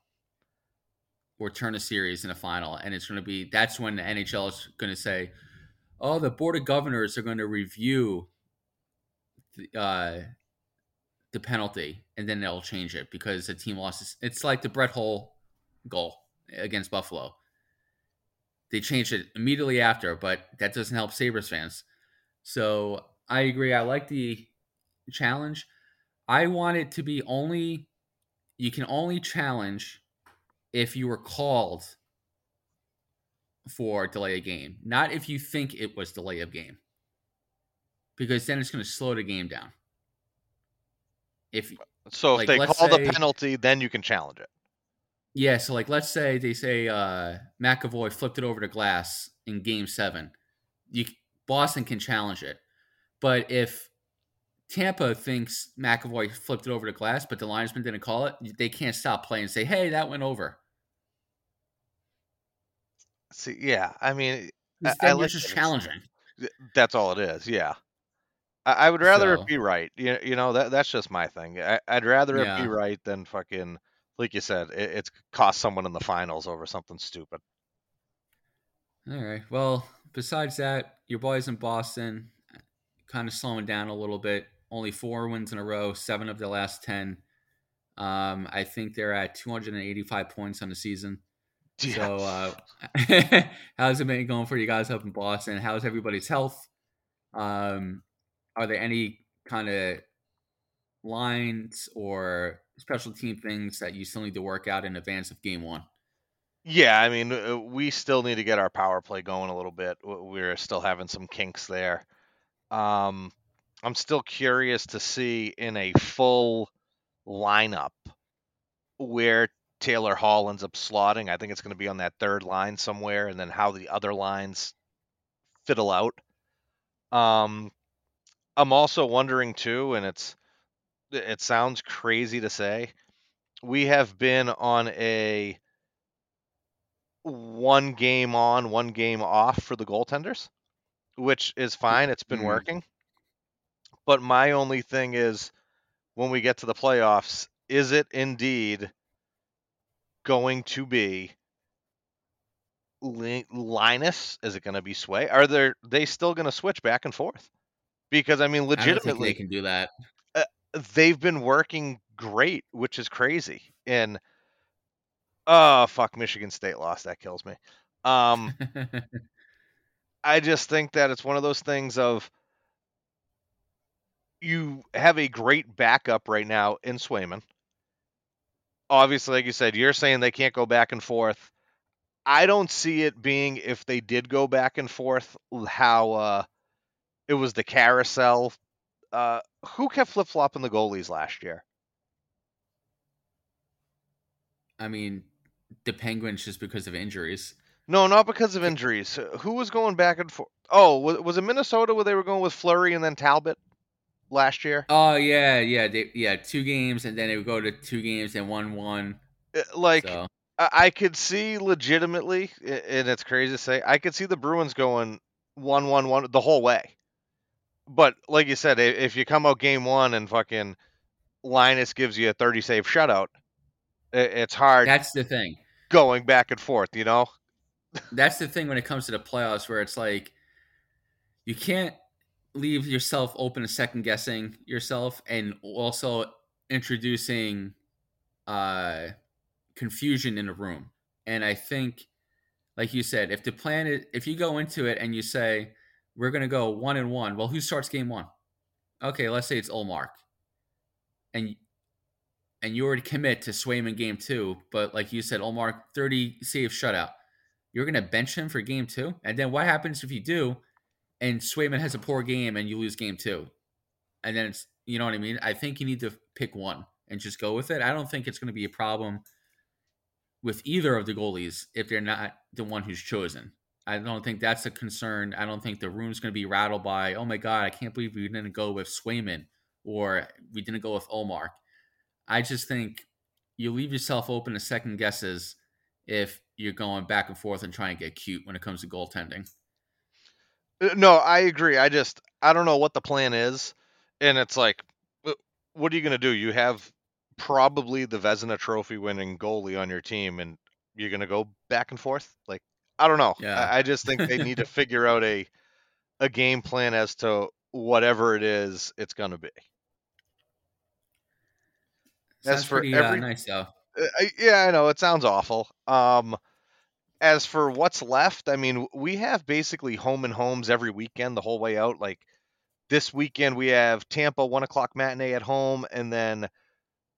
or turn a series in a final, and it's going to be that's when the NHL is going to say, "Oh, the board of governors are going to review the, uh, the penalty, and then they'll change it because the team lost." It's like the Brett Hull goal against Buffalo. They changed it immediately after, but that doesn't help Sabres fans. So I agree. I like the challenge. I want it to be only you can only challenge if you were called for delay of game, not if you think it was delay of game. Because then it's going to slow the game down. If So Like, if they call say- the penalty, then you can challenge it. Yeah, so like let's say they say uh McAvoy flipped it over to glass in game seven. You Boston can challenge it. But if Tampa thinks McAvoy flipped it over to glass, but the linesman didn't call it, they can't stop playing and say, Hey, that went over. See, yeah, I mean, I- I like just challenging. That's all it is. Yeah. I, I would rather So- it be right. You, you know that that's just my thing. I, I'd rather it Yeah. be right than fucking like you said. It, it's cost someone in the finals over something stupid. All right. Well, besides that, your boys in Boston kind of slowing down a little bit. Only four wins in a row, seven of the last ten. Um, I think they're at 285 points on the season. [LAUGHS] So, uh, [LAUGHS] how's it been going for you guys up in Boston? How's everybody's health? Um, are there any kind of lines or special team things that you still need to work out in advance of game one? Yeah, I mean, uh, we still need to get our power play going a little bit. We're still having some kinks there. Um, I'm still curious to see in a full lineup where Taylor Hall ends up slotting. I think it's going to be on that third line somewhere, and then how the other lines fiddle out. Um, I'm also wondering too, and it's it sounds crazy to say, we have been on a one game on, one game off for the goaltenders, which is fine. It's been Mhm. working. But my only thing is when we get to the playoffs, is it indeed going to be Linus? Is it going to be Sway? Are there they still going to switch back and forth? Because I mean, I don't think legitimately, they can do that. They've been working great, which is crazy. And oh fuck, Michigan State lost. That kills me. Um, [LAUGHS] I just think that it's one of those things of you have a great backup right now in Swayman. Obviously, like you said, you're saying they can't go back and forth. I don't see it being if they did go back and forth how uh, it was the carousel. Uh, who kept flip flopping the goalies last year? I mean, the Penguins just because of injuries. No, not because of injuries. Who was going back and forth? Oh, was, was it Minnesota where they were going with Fleury and then Talbot last year? Oh yeah, yeah, they, yeah. Two games, and then it would go to two games and one one. Uh, Like So I I could see legitimately, and it's crazy to say, I could see the Bruins going one one one the whole way. But like you said, if you come out game one and fucking Linus gives you a thirty save shutout, it's hard that's the thing. going back and forth. You know? That's the thing when it comes to the playoffs, where it's like you can't leave yourself open to second guessing yourself, and also introducing uh, confusion in the room. And I think, like you said, if the plan is, if you go into it and you say we're going to go one and one, well, who starts game one? Okay, let's say it's Ullmark, and and you already commit to Swayman game two, but like you said, Ullmark thirty save shutout. You're going to bench him for game two, and then what happens if you do, and Swayman has a poor game and you lose game two, and then it's you know what I mean. I think you need to pick one and just go with it. I don't think it's going to be a problem with either of the goalies if they're not the one who's chosen. I don't think that's a concern. I don't think the room's going to be rattled by, oh my God, I can't believe we didn't go with Swayman or we didn't go with Omar. I just think you leave yourself open to second guesses if you're going back and forth and trying to get cute when it comes to goaltending. Uh, No, I agree. I just I don't know what the plan is, and it's like, uh, what are you gonna do? You have probably the Vezina Trophy winning goalie on your team, and you're gonna go back and forth. Like I don't know. Yeah. I, I just think they need to [LAUGHS] figure out a a game plan as to whatever it is it's gonna be. As for pretty every- uh, nice though. Uh, yeah, I know it sounds awful. Um, as for what's left, I mean, we have basically home and homes every weekend the whole way out. Like this weekend, we have Tampa one o'clock matinee at home, and then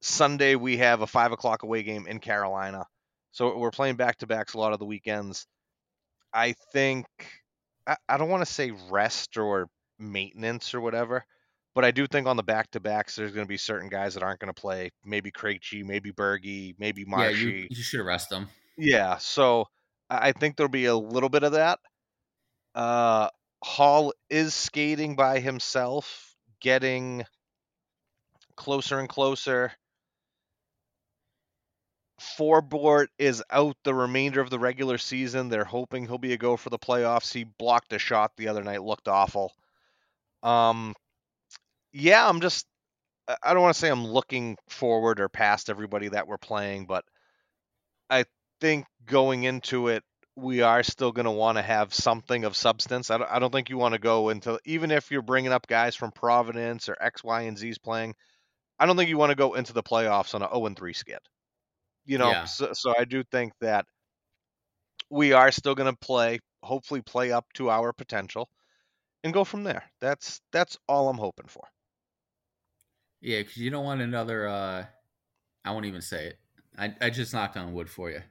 Sunday we have a five o'clock away game in Carolina. So we're playing back to backs a lot of the weekends. I think I, I don't want to say rest or maintenance or whatever, but I do think on the back to backs there's going to be certain guys that aren't going to play. Maybe Krejci, maybe Bergie, maybe Yeah, Marshy. you, you should arrest them. Yeah, so I I think there'll be a little bit of that. Uh, Hall is skating by himself, getting closer and closer Forbort is out the remainder of the regular season. They're hoping he'll be a go for the playoffs. He blocked a shot the other night, looked awful. Um, yeah, I'm just I don't want to say I'm looking forward or past everybody that we're playing, but I think going into it, we are still going to want to have something of substance. I don't, I don't think you want to go into, even if you're bringing up guys from Providence or X, Y, and Z's playing, I don't think you want to go into the playoffs on a 0 3 skid. You know, Yeah. so, so I do think that we are still going to play, hopefully play up to our potential and go from there. That's that's all I'm hoping for. Yeah, because you don't want another. uh I won't even say it. I, I just knocked on wood for you,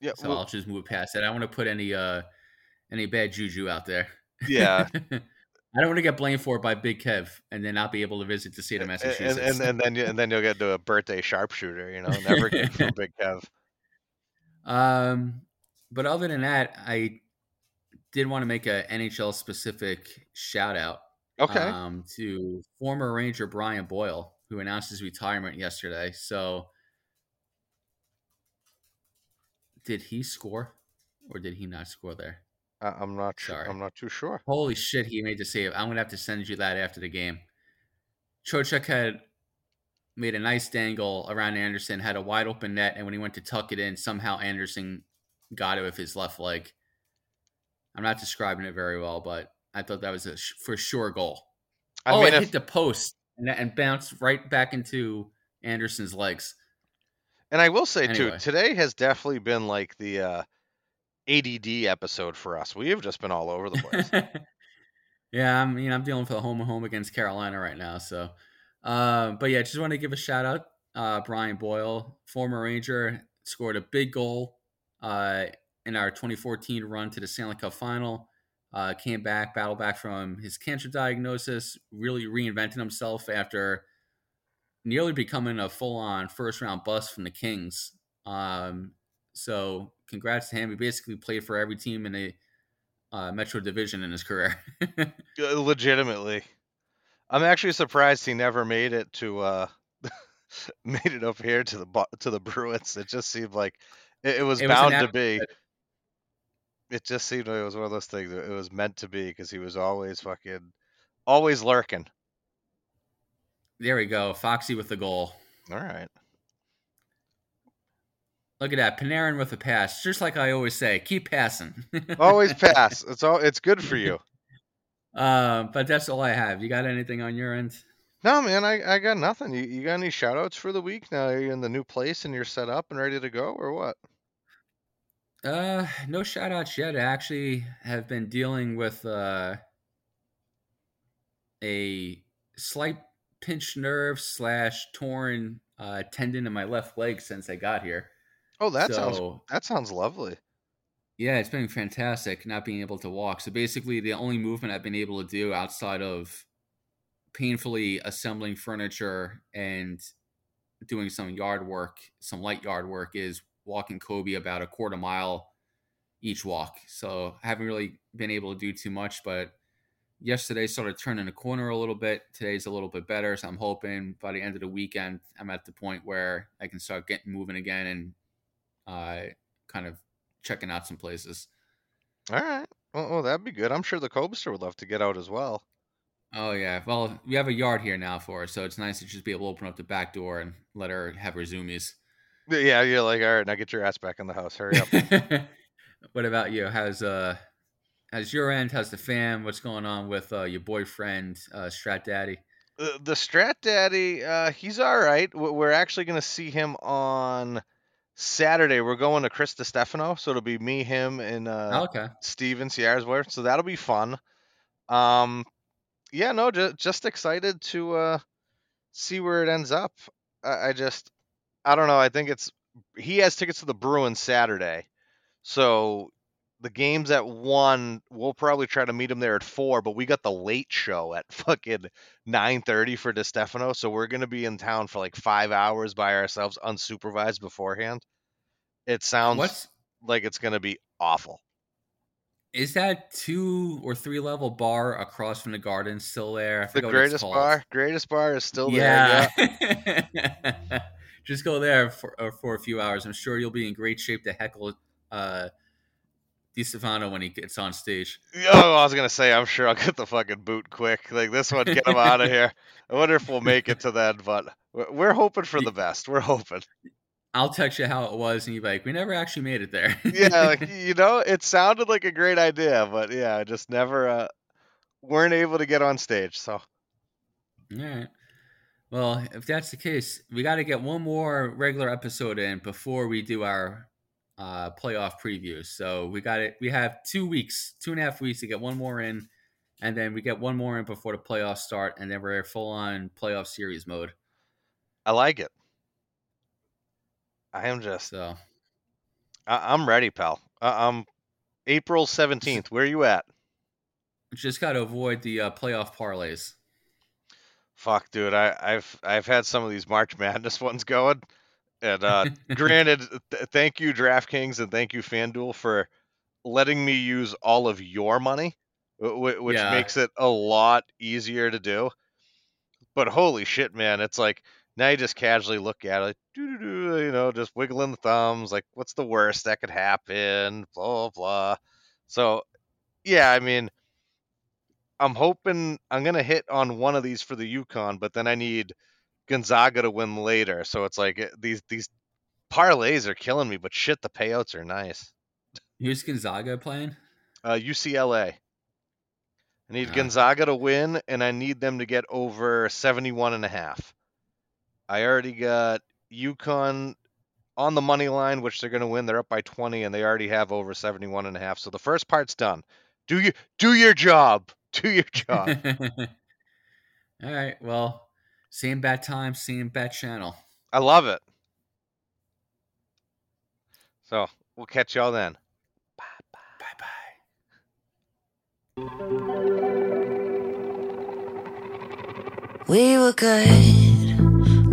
Yeah, so well, I'll just move past it. I don't want to put any uh any bad juju out there. yeah. [LAUGHS] I don't want to get blamed for it by Big Kev and then not be able to visit the state of and, Massachusetts. and, and then you, and then you'll get to a birthday sharpshooter, you know, [LAUGHS] never good for Big Kev. Um, but other than that, I did want to make a NHL specific shout out. Okay. Um, to former Ranger Brian Boyle, who announced his retirement yesterday. So, did he score, or did he not score there? I, I'm not sure. I'm not too sure. Holy shit, he made the save. I'm gonna have to send you that after the game. Trocheck had made a nice dangle around Andersen, had a wide open net, and when he went to tuck it in, somehow Andersen got it with his left leg. I'm not describing it very well, but I thought that was a sh- for sure goal. I oh, mean, it if, hit the post and, and bounced right back into Andersen's legs. and I will say too, today has definitely been like the uh, ADD episode for us. We have just been all over the place. [LAUGHS] yeah, I mean, I'm dealing for the home and home against Carolina right now. So, um, but yeah, just want to give a shout out. Uh, Brian Boyle, former Ranger, scored a big goal uh, in our 2014 run to the Stanley Cup final. Uh, came back, battled back from his cancer diagnosis, really reinvented himself after nearly becoming a full on first round bust from the Kings. Um, so, congrats to him. He basically played for every team in the uh, Metro Division in his career. [LAUGHS] Legitimately, I'm actually surprised he never made it to uh, [LAUGHS] made it up here to the to the Bruins. It just seemed like it, it was It was bound to be. It just seemed like it was one of those things. that It was meant to be because he was always fucking, always lurking. there we go. Foxy with the goal. All right. Look at that. Panarin with a pass. Just like I always say, keep passing. [LAUGHS] Always pass. It's all. It's good for you. [LAUGHS] Uh, but that's all I have. You got anything on your end? No, man, I, I got nothing. You, you got any shout outs for the week? Now you're you in the new place and you're set up and ready to go, or what? Uh, no shout outs yet. I actually have been dealing with uh, a slight pinched nerve slash torn uh, tendon in my left leg since I got here. Oh, that sounds that sounds lovely. Yeah, it's been fantastic not being able to walk. So basically, the only movement I've been able to do outside of painfully assembling furniture and doing some yard work, some light yard work, is walking Kobe about a quarter mile each walk. So I haven't really been able to do too much, but yesterday started turning a corner a little bit. Today's a little bit better. So I'm hoping by the end of the weekend, I'm at the point where I can start getting moving again and uh, kind of checking out some places. All right. Well, well, that'd be good. I'm sure the Cobster would love to get out as well. Oh yeah. Well, we have a yard here now for her, so it's nice to just be able to open up the back door and let her have her zoomies. Yeah, you're like, all right, now get your ass back in the house. Hurry up. [LAUGHS] what about you? How's uh how's your end? How's the fam? What's going on with uh, your boyfriend, uh, Strat Daddy? Uh, the Strat Daddy, uh, he's all right. We- We're actually going to see him on Saturday. We're going to Chris Stefano, so it'll be me, him, and uh, Oh, okay. Steven Sierra's wife. So that'll be fun. Um, yeah, no, just just excited to uh see where it ends up. I, I just, I don't know. I think it's he has tickets to the Bruins Saturday, so the game's at one. We'll probably try to meet him there at four, but we got the late show at [LAUGHS] fucking nine thirty for Distefano, so we're gonna be in town for like five hours by ourselves, unsupervised beforehand. It sounds What's like it's gonna be awful. is that two or three level bar across from the garden still there? I The forget what it's greatest bar, greatest bar is still there. Yeah. [LAUGHS] just go there for uh, for a few hours. I'm sure you'll be in great shape to heckle uh, Distefano when he gets on stage. Oh, I was gonna say, I'm sure I'll get the fucking boot quick. Like this one, get him out of here. I wonder if we'll make it to that, but we're hoping for the best. We're hoping. I'll text you how it was, and you're like, we never actually made it there. [LAUGHS] yeah, like, [LAUGHS] you know, it sounded like a great idea, but yeah, just never uh, weren't able to get on stage. So, all right. Well, if that's the case, we got to get one more regular episode in before we do our uh, playoff previews. So we got it. We have two weeks, two and a half weeks to get one more in, and then we get one more in before the playoffs start, and then we're full on playoff series mode. I like it. I am just. So I- am ready, pal. I- I'm April seventeenth. Where are you at? Just got to avoid the uh, playoff parlays. Fuck, dude. I, I've I've had some of these March Madness [LAUGHS] ones going, and uh, granted, th- thank you DraftKings and thank you FanDuel for letting me use all of your money, w- which yeah. makes it a lot easier to do. But holy shit, man! It's like now you just casually look at it, you know, just wiggling the thumbs, like what's the worst that could happen, blah blah. So, yeah, I mean, I'm hoping I'm gonna hit on one of these for the UConn, but then I need Gonzaga to win later. So it's like eh, these these parlays are killing me, but shit, the payouts are nice. Who's Gonzaga playing? Uh, UCLA. I need uh. Gonzaga to win, and I need them to get over 71 and a half. I already got UConn on the money line, which they're going to win. They're up by 20, and they already have over 71 and a half. So the first part's done. Do you do your job? Do your job. [LAUGHS] All right. Well, same bad time, same bad channel. I love it. So we'll catch y'all then. Bye bye. Bye bye. We were good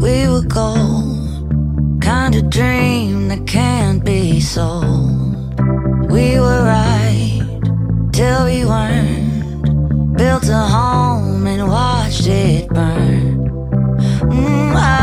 we were gold, kind of dream that can't be sold. We were right till we weren't. Built a home and watched it burn. Mm, I